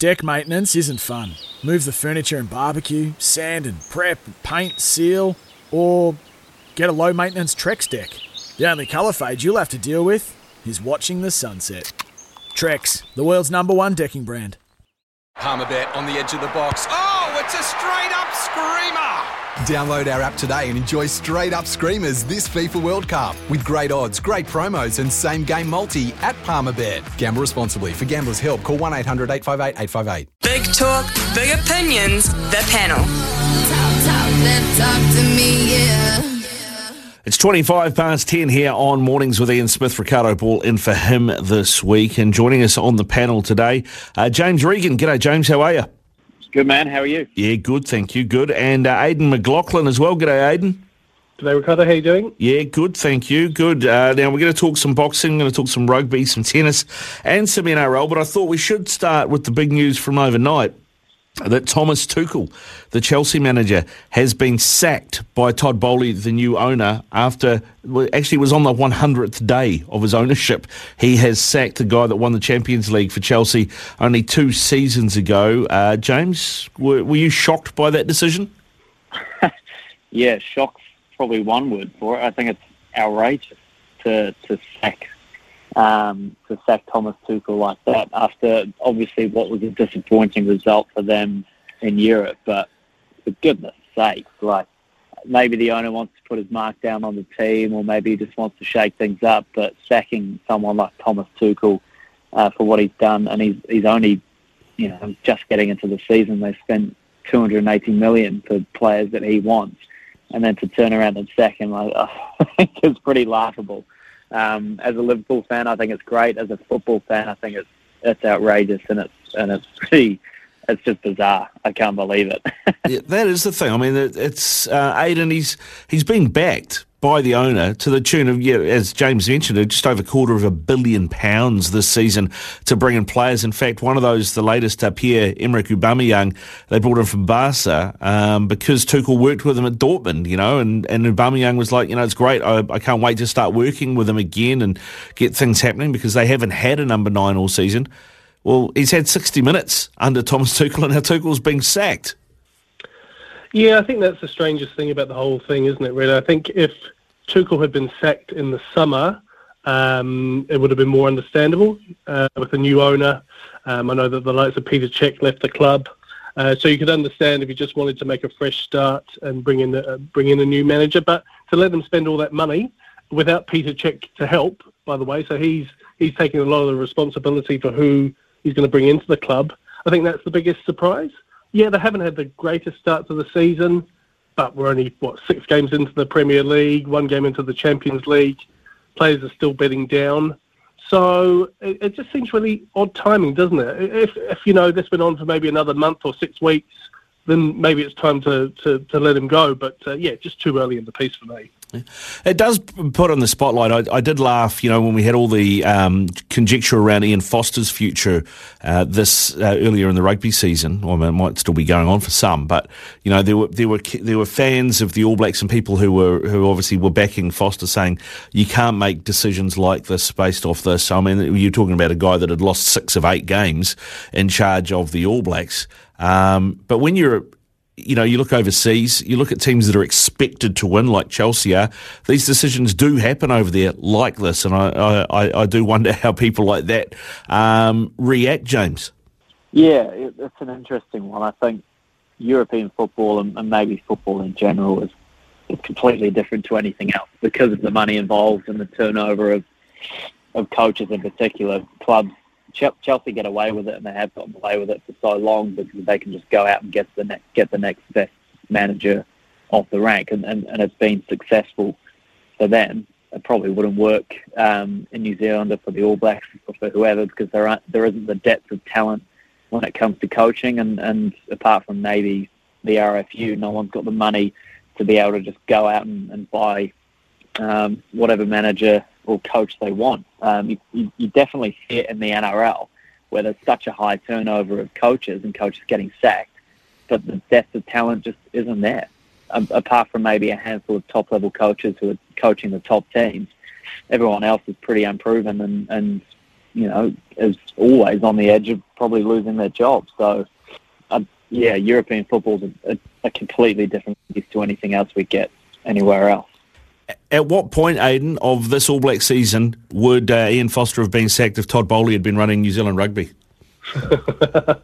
Deck maintenance isn't fun. Move the furniture and barbecue, sand and prep, paint, seal, or get a low maintenance Trex deck. The only colour fade you'll have to deal with is watching the sunset. Trex, the world's number one decking brand. Palmerbet on the edge of the box. Oh, it's a straight up screamer! Download our app today and enjoy straight up screamers this FIFA World Cup with great odds, great promos, and same game multi at Palmerbet. Gamble responsibly. For gamblers' help, call 1 800 858 858. Big talk, big opinions, the panel. Talk, talk, talk to me, yeah. It's 25 past 10 here on Mornings with Ian Smith. Ricardo Ball in for him this week. And joining us on the panel today, uh, James Regan. G'day, James. How are you? Good man, how are you? Yeah, good. Thank you. Good. And uh, Aidan McLaughlin as well. G'day, Aidan. Today, Ricardo, how you doing? Yeah, good. Thank you. Good. Uh, now, we're going to talk some boxing, we're going to talk some rugby, some tennis, and some NRL. But I thought we should start with the big news from overnight that Thomas Tuchel, the Chelsea manager, has been sacked by Todd Boehly, the new owner, after actually was on the 100th day of his ownership. He has sacked the guy that won the Champions League for Chelsea only two seasons ago. Uh, James, were, were you shocked by that decision? Yeah, shock's probably one word for it. I think it's outrageous to to sack um, to sack Thomas Tuchel like that after obviously what was a disappointing result for them in Europe. But for goodness sake, like maybe the owner wants to put his mark down on the team, or maybe he just wants to shake things up. But sacking someone like Thomas Tuchel uh, for what he's done, and he's he's only you know just getting into the season. They spent 280 million for players that he wants, and then to turn around and sack him, I, I think is pretty laughable. Um, as a Liverpool fan, I think it's great. As a football fan, I think it's it's outrageous and it's and it's pretty. It's just bizarre. I can't believe it. yeah, that is the thing. I mean, it, it's uh, Aidan. He's he's been backed by the owner to the tune of, yeah, as James mentioned, just over a quarter of a billion pounds this season to bring in players. In fact, one of those, the latest, uh, Pierre Emerick Aubameyang, they brought him from Barca um, because Tuchel worked with him at Dortmund, you know, and, and Aubameyang was like, you know, it's great. I, I can't wait to start working with him again and get things happening because they haven't had a number nine all season. Well, he's had 60 minutes under Thomas Tuchel, and now Tuchel's being sacked. Yeah, I think that's the strangest thing about the whole thing, isn't it, really? I think if Tuchel had been sacked in the summer, um, it would have been more understandable uh, with a new owner. Um, I know that the likes of Peter Cech left the club. Uh, so you could understand if he just wanted to make a fresh start and bring in a, uh, bring in a new manager, but to let them spend all that money without Peter Cech to help, by the way, so he's he's taking a lot of the responsibility for who he's going to bring into the club. I think that's the biggest surprise. Yeah, they haven't had the greatest start to the season, but we're only what six games into the Premier League, one game into the Champions League. Players are still betting down. So it, it just seems really odd timing, doesn't it? If, if you know this went on for maybe another month or six weeks, then maybe it's time to, to, to let him go. But uh, yeah, just too early in the piece for me. It does put on the spotlight. I, I, did laugh, you know, when we had all the um, conjecture around Ian Foster's future uh, this uh, earlier in the rugby season. I mean, it might still be going on for some, but you know, there were there were there were fans of the All Blacks and people who were who obviously were backing Foster, saying you can't make decisions like this based off this. I mean, you're talking about a guy that had lost six of eight games in charge of the All Blacks. Um, but when you're you know, you look overseas, you look at teams that are expected to win, like Chelsea are. These decisions do happen over there like this, and I, I, I do wonder how people like that um, react, James. Yeah, it, it's an interesting one. I think European football and, and maybe football in general is, is completely different to anything else because of the money involved and the turnover of of coaches in particular. Clubs Chelsea get away with it, and they have gotten away with it for so long because they can just go out and get the next get the next best manager off the rank, and, and, and it's been successful for them. It probably wouldn't work um, in New Zealand or for the All Blacks or for whoever because there aren't, there isn't the depth of talent when it comes to coaching, and, and apart from maybe the RFU. No one's got the money to be able to just go out and, and buy um, whatever manager or coach they want. Um, you, you, definitely see it in the NRL where there's such a high turnover of coaches and coaches getting sacked, but the depth of talent just isn't there. Um, apart from maybe a handful of top level coaches who are coaching the top teams, everyone else is pretty unproven and, and you know, is always on the edge of probably losing their job. So, uh, yeah, European football is a, a completely different beast to anything else we get anywhere else. At what point, Aiden, of this All Black season would uh, Ian Foster have been sacked if Todd Boehly had been running New Zealand rugby? uh,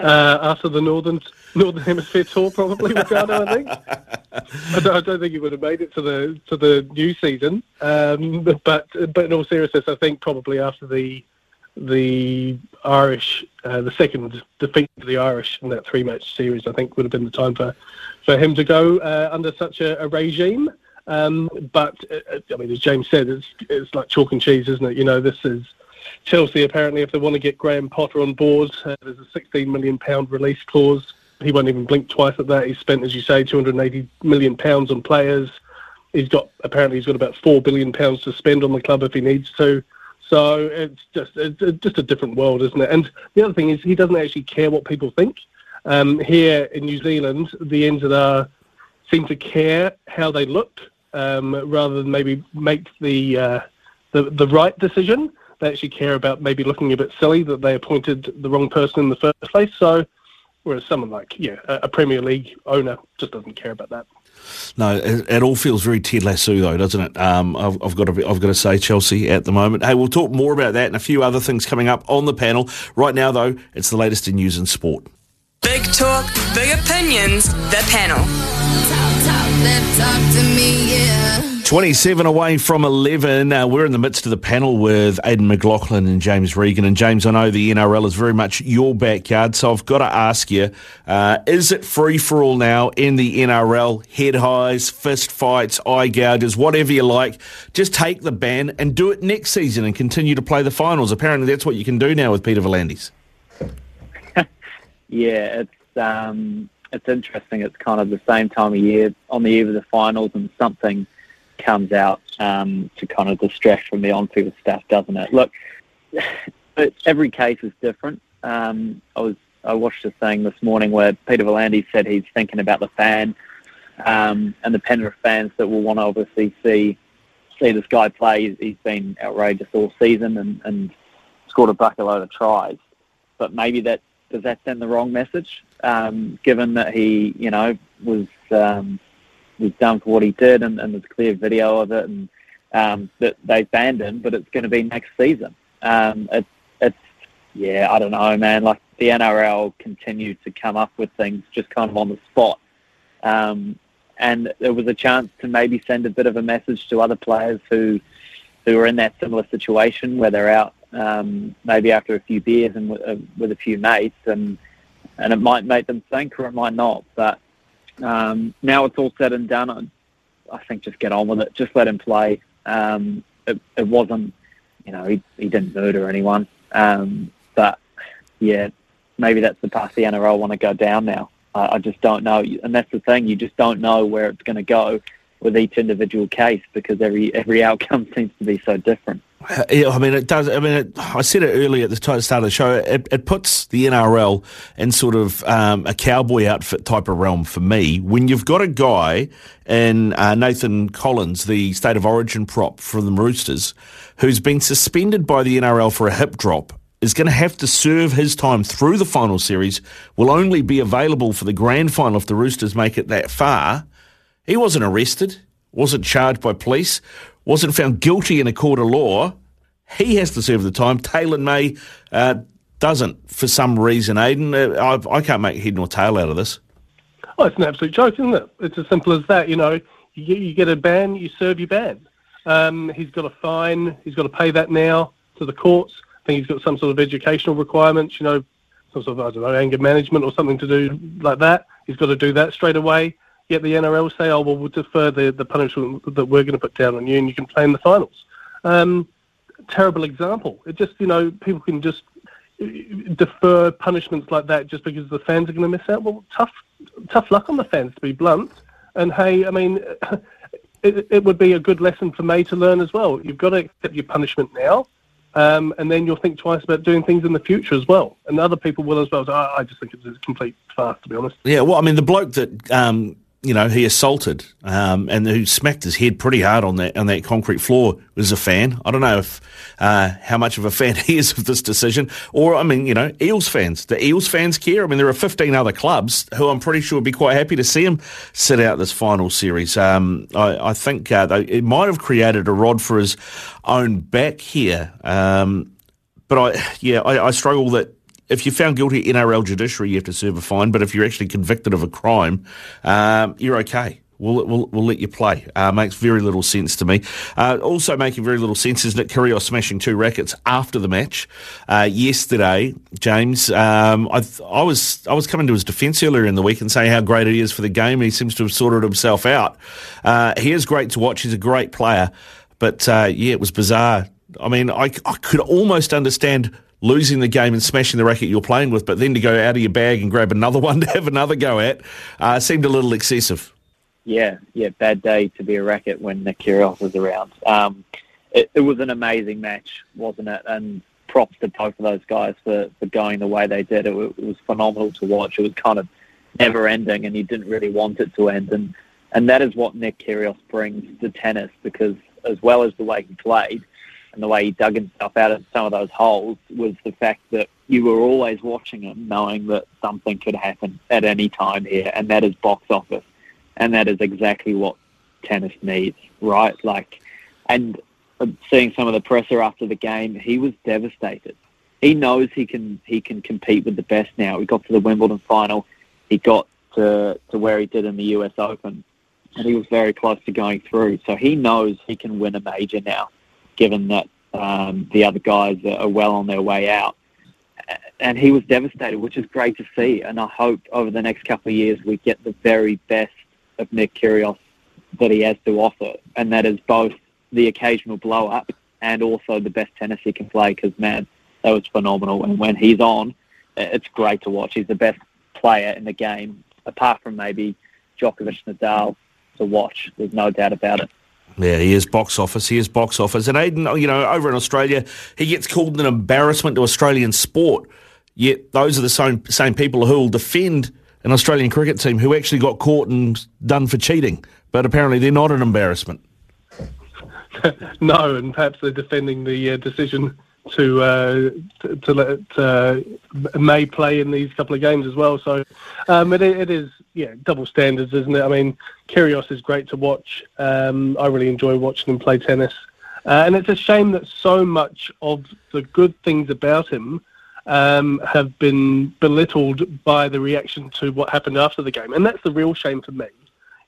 after the Northern Northern Hemisphere tour, probably Ricardo. I think. I don't, I don't, think he would have made it to the to the new season. Um, but but in all seriousness, I think probably after the the Irish, uh, the second defeat of the Irish in that three match series, I think would have been the time for for him to go uh, under such a, a regime. Um, but uh, I mean, as James said, it's it's like chalk and cheese, isn't it? You know, this is Chelsea. Apparently, if they want to get Graham Potter on board, uh, there's a 16 million pound release clause. He won't even blink twice at that. He's spent, as you say, 280 million pounds on players. He's got apparently he's got about four billion pounds to spend on the club if he needs to. So it's just it's just a different world, isn't it? And the other thing is he doesn't actually care what people think. Um, here in New Zealand, the NZR seem to care how they look um, rather than maybe make the, uh, the the right decision. They actually care about maybe looking a bit silly that they appointed the wrong person in the first place. So, whereas someone like yeah, a, Premier League owner just doesn't care about that. No, it, it, all feels very Ted Lasso, though, doesn't it? Um, I've, I've, got to, I've got to say Chelsea at the moment. Hey, we'll talk more about that and a few other things coming up on the panel. Right now, though, it's the latest in news and sport. Big talk, big opinions. The panel. 27 away from 11. Uh, we're in the midst of the panel with Aiden McLaughlin and James Regan. And James, I know the NRL is very much your backyard, so I've got to ask you uh, is it free for all now in the NRL? Head highs, fist fights, eye gouges, whatever you like. Just take the ban and do it next season and continue to play the finals. Apparently, that's what you can do now with Peter V'landys. yeah, it's. Um, it's interesting. It's kind of the same time of year on the eve of the finals, and something comes out um, to kind of distract from the on-field stuff, doesn't it? Look, every case is different. Um, I was I watched a thing this morning where Peter V'landys said he's thinking about the fan um, and the Penrith fans that will want to obviously see see this guy play. He's been outrageous all season and, and scored a bucket load of tries. But maybe that does that send the wrong message, um, given that he you know was um, was done for what he did, and, and there's clear video of it, and um, that they banned him, but it's going to be next season. Um, it, it's yeah, I don't know, man. Like the NRL continued to come up with things just kind of on the spot, um, and there was a chance to maybe send a bit of a message to other players who who are in that similar situation where they're out um, maybe after a few beers and with, uh, with a few mates, and and it might make them think or it might not, but um, now it's all said and done. I think just get on with it. Just let him play. Um, it, it, wasn't, you know, he, he didn't murder anyone. Um, but yeah, maybe that's the path the NRL want to go down now. I, I just don't know, and that's the thing. You just don't know where it's going to go with each individual case because every every outcome seems to be so different. Yeah, I mean, it does. I mean, it, I said it earlier at the start of the show. It, it puts the NRL in sort of um, a cowboy outfit type of realm for me. When you've got a guy in uh, Nathan Collins, the state of origin prop for the Roosters, who's been suspended by the NRL for a hip drop, is going to have to serve his time through the final series. Will only be available for the grand final if the Roosters make it that far. He wasn't arrested, wasn't charged by police wasn't found guilty in a court of law, he has to serve the time. Taylan May uh, doesn't for some reason. Aiden, uh, I, I, can't make head nor tail out of this. Oh, it's an absolute joke, isn't it? It's as simple as that. You know, you get, you get a ban, you serve your ban. Um, he's got a fine. He's got to pay that now to the courts. I think he's got some sort of educational requirements. You know, some sort of I don't know anger management or something to do like that. He's got to do that straight away yet the NRL say, oh, well, we'll defer the, the punishment that we're going to put down on you and you can play in the finals. Um, terrible example. It just, you know, people can just defer punishments like that just because the fans are going to miss out. Well, tough tough luck on the fans, to be blunt. And hey, I mean, it, it would be a good lesson for May to learn as well. You've got to accept your punishment now, um, and then you'll think twice about doing things in the future as well. And other people will as well. So I, I just think it's a complete farce, to be honest. Yeah, well, I mean, the bloke that um, you know, he assaulted um, and who smacked his head pretty hard on that on that concrete floor was a fan. I don't know if uh, how much of a fan he is of this decision, or I mean, you know, Eels fans. The Eels fans care. I mean, there are 15 other clubs who I'm pretty sure would be quite happy to see him sit out this final series. Um, I, I, think uh, they, it might have created a rod for his own back here. Um, but I, yeah, I, I struggle that if you're found guilty NRL judiciary, you have to serve a fine. But if you're actually convicted of a crime, um, you're okay. We'll, we'll, we'll let you play. Uh, makes very little sense to me. Uh, also making very little sense is Nick Kyrgios smashing two rackets after the match. Uh, yesterday, James, um, I, I, was I was coming to his defence earlier in the week and saying how great he is for the game. He seems to have sorted himself out. Uh, he is great to watch. He's a great player. But uh, yeah, it was bizarre. I mean, I, I could almost understand losing the game and smashing the racket you're playing with, but then to go out of your bag and grab another one to have another go at uh, seemed a little excessive. Yeah, yeah, bad day to be a racket when Nick Kyrgios was around. Um, it, it, was an amazing match, wasn't it? And props to both of those guys for, for going the way they did. It, it was phenomenal to watch. It was kind of never ending, and you didn't really want it to end. And and that is what Nick Kyrgios brings to tennis because as well as the way he played, and the way he dug himself out of some of those holes was the fact that you were always watching him knowing that something could happen at any time here, and that is box office. And that is exactly what tennis needs, right? Like, and uh, seeing some of the presser after the game, he was devastated. He knows he can he can compete with the best now. He got to the Wimbledon final. He got to, to where he did in the US Open, and he was very close to going through. So he knows he can win a major now given that um, the other guys are well on their way out. And he was devastated, which is great to see. And I hope over the next couple of years we get the very best of Nick Kyrgios that he has to offer, and that is both the occasional blow up and also the best tennis he can play. Because man, that was phenomenal. And when he's on, it's great to watch. He's the best player in the game, apart from maybe Djokovic, Nadal, to watch. There's no doubt about it. Yeah, he is box office. He is box office. And Aiden, you know, over in Australia, he gets called an embarrassment to Australian sport. Yet those are the same same people who will defend an Australian cricket team who actually got caught and done for cheating. But apparently, they're not an embarrassment. no, and perhaps they're defending the uh, decision to uh, to, let uh, May play in these couple of games as well. So um, it, it is yeah double standards, isn't it? I mean, Kyrgios is great to watch. Um, I really enjoy watching him play tennis, uh, and it's a shame that so much of the good things about him. Um, have been belittled by the reaction to what happened after the game, and that's the real shame for me.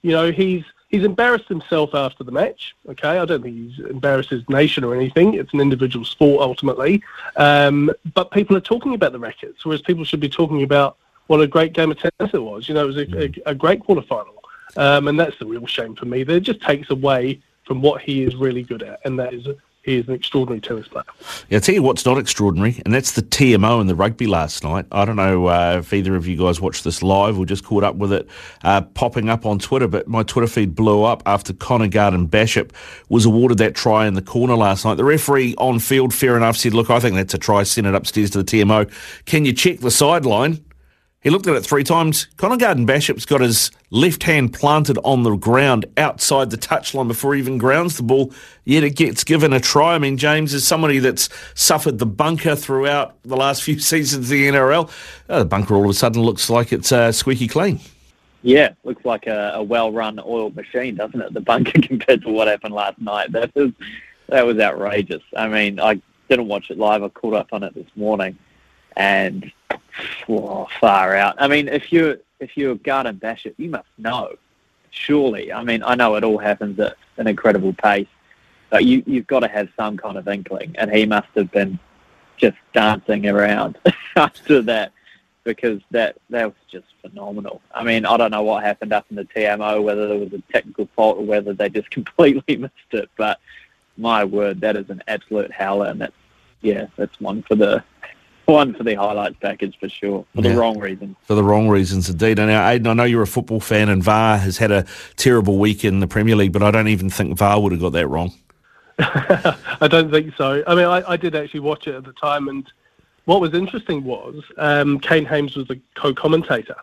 You know, he's He's embarrassed himself after the match. Okay, I don't think he's embarrassed his nation or anything. It's an individual sport ultimately. Um, but people are talking about the rackets, whereas people should be talking about what a great game of tennis it was. You know, it was a, a, a great quarterfinal, um, and that's the real shame for me. That it just takes away from what he is really good at, and that is he is an extraordinary tennis player. Yeah, I'll tell you what's not extraordinary, and that's the TMO and the rugby last night. I don't know uh, if either of you guys watched this live or just caught up with it uh, popping up on Twitter, but my Twitter feed blew up after Connor Garden Bachop was awarded that try in the corner last night. The referee on field, fair enough, said, Look, I think that's a try, send it upstairs to the TMO. Can you check the sideline? He looked at it three times. Connor Garden Bachop's got his left hand planted on the ground outside the touchline before he even grounds the ball, yet it gets given a try. I mean, James is somebody that's suffered the bunker throughout the last few seasons of the NRL. Oh, the bunker all of a sudden looks like it's uh, squeaky clean. Yeah, looks like a, a well-run oiled machine, doesn't it? The bunker compared to what happened last night. That was that was outrageous. I mean, I didn't watch it live. I caught up on it this morning, and oh, far out. I mean, if you're if you're Garden Bachop, you must know, surely. I mean, I know it all happens at an incredible pace, but you you've got to have some kind of inkling, and he must have been just dancing around after that because that that was just phenomenal. I mean, I don't know what happened up in the TMO, whether there was a technical fault or whether they just completely missed it, but my word, that is an absolute howler, and that's yeah, that's one for the one for the highlights package for sure, for Yeah. the wrong reasons. For the wrong reasons, indeed. And now, Aiden, I know you're a football fan, and VAR has had a terrible week in the Premier League, but I don't even think VAR would have got that wrong. I don't think so. I mean, I, I did actually watch it at the time, and what was interesting was um, Kane Hames was the co-commentator,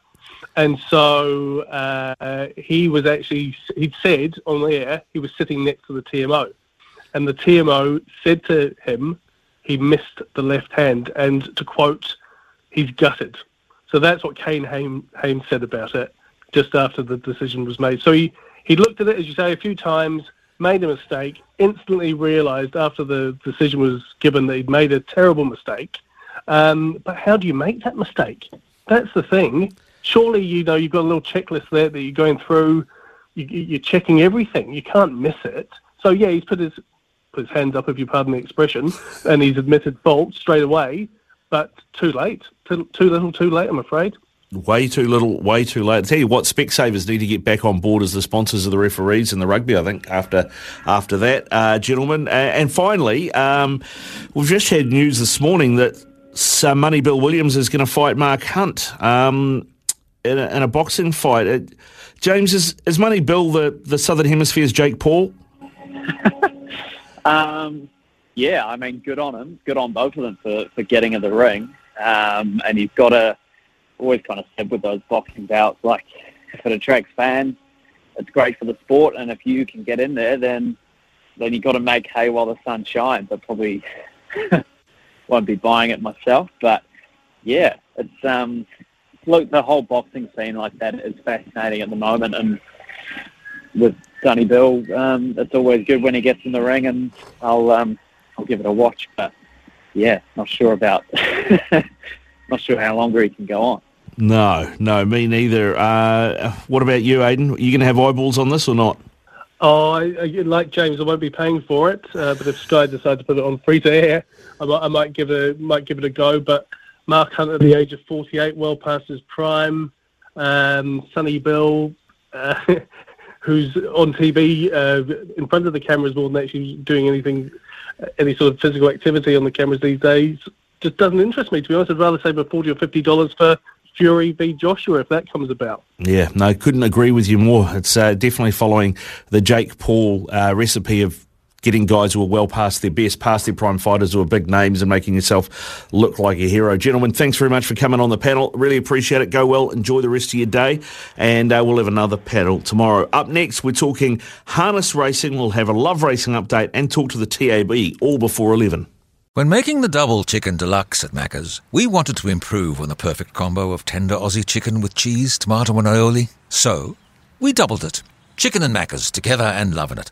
and so uh, he was actually he'd said on the air he was sitting next to the TMO, and the TMO said to him he missed the left hand, and to quote, he's gutted. So that's what Kane Hames said about it just after the decision was made. So he, he looked at it, as you say, a few times, made a mistake, instantly realised after the decision was given that he'd made a terrible mistake. Um, but how do you make that mistake? That's the thing. Surely, you know, you've got a little checklist there that you're going through. You, you're checking everything. You can't miss it. So yeah, he's put his put his hands up, if you pardon the expression, and he's admitted fault straight away. But too late. Too, too little, too late. I'm afraid. Way too little, way too late. I tell you what, Specsavers need to get back on board as the sponsors of the referees in the rugby. I think after after that, uh, gentlemen. Uh, and finally, um, we've just had news this morning that Sonny Bill Williams is going to fight Mark Hunt um, in, a, in a boxing fight. Uh, James, is, is Sonny Bill the, the Southern Hemisphere's Jake Paul? Um, yeah, I mean, good on him. Good on both of them for, for getting in the ring. Um, and he's got to always kind of said with those boxing bouts, like if it attracts fans, it's great for the sport. And if you can get in there, then then you've got to make hay while the sun shines. I probably won't be buying it myself, but yeah, it's um, look the whole boxing scene like that is fascinating at the moment, and with Sonny Bill, um, it's always good when he gets in the ring, and I'll um, I'll give it a watch. But yeah, not sure about, not sure how longer he can go on. No, no, me neither. Uh, what about you, Aiden? Are you going to have eyeballs on this or not? Oh, I, I, like James, I won't be paying for it. Uh, but if Sky decide to put it on free to air, I might, I might give it a, might give it a go. But Mark Hunt at the age of 48, well past his prime. Um, Sonny Bill, uh, who's on TV uh, in front of the cameras more than actually doing anything, any sort of physical activity on the cameras these days, just doesn't interest me. To be honest, I'd rather save a forty or fifty dollars for Fury v Joshua if that comes about. Yeah, no, couldn't agree with you more. It's uh, definitely following the Jake Paul uh, recipe of getting guys who are well past their best, past their prime fighters who are big names and making yourself look like a hero. Gentlemen, thanks very much for coming on the panel. Really appreciate it. Go well. Enjoy the rest of your day. And uh, we'll have another panel tomorrow. Up next, we're talking harness racing. We'll have a love racing update and talk to the TAB all before 11. When making the double chicken deluxe at Macca's, we wanted to improve on the perfect combo of tender Aussie chicken with cheese, tomato, and aioli. So, we doubled it. Chicken and Macca's together and loving it.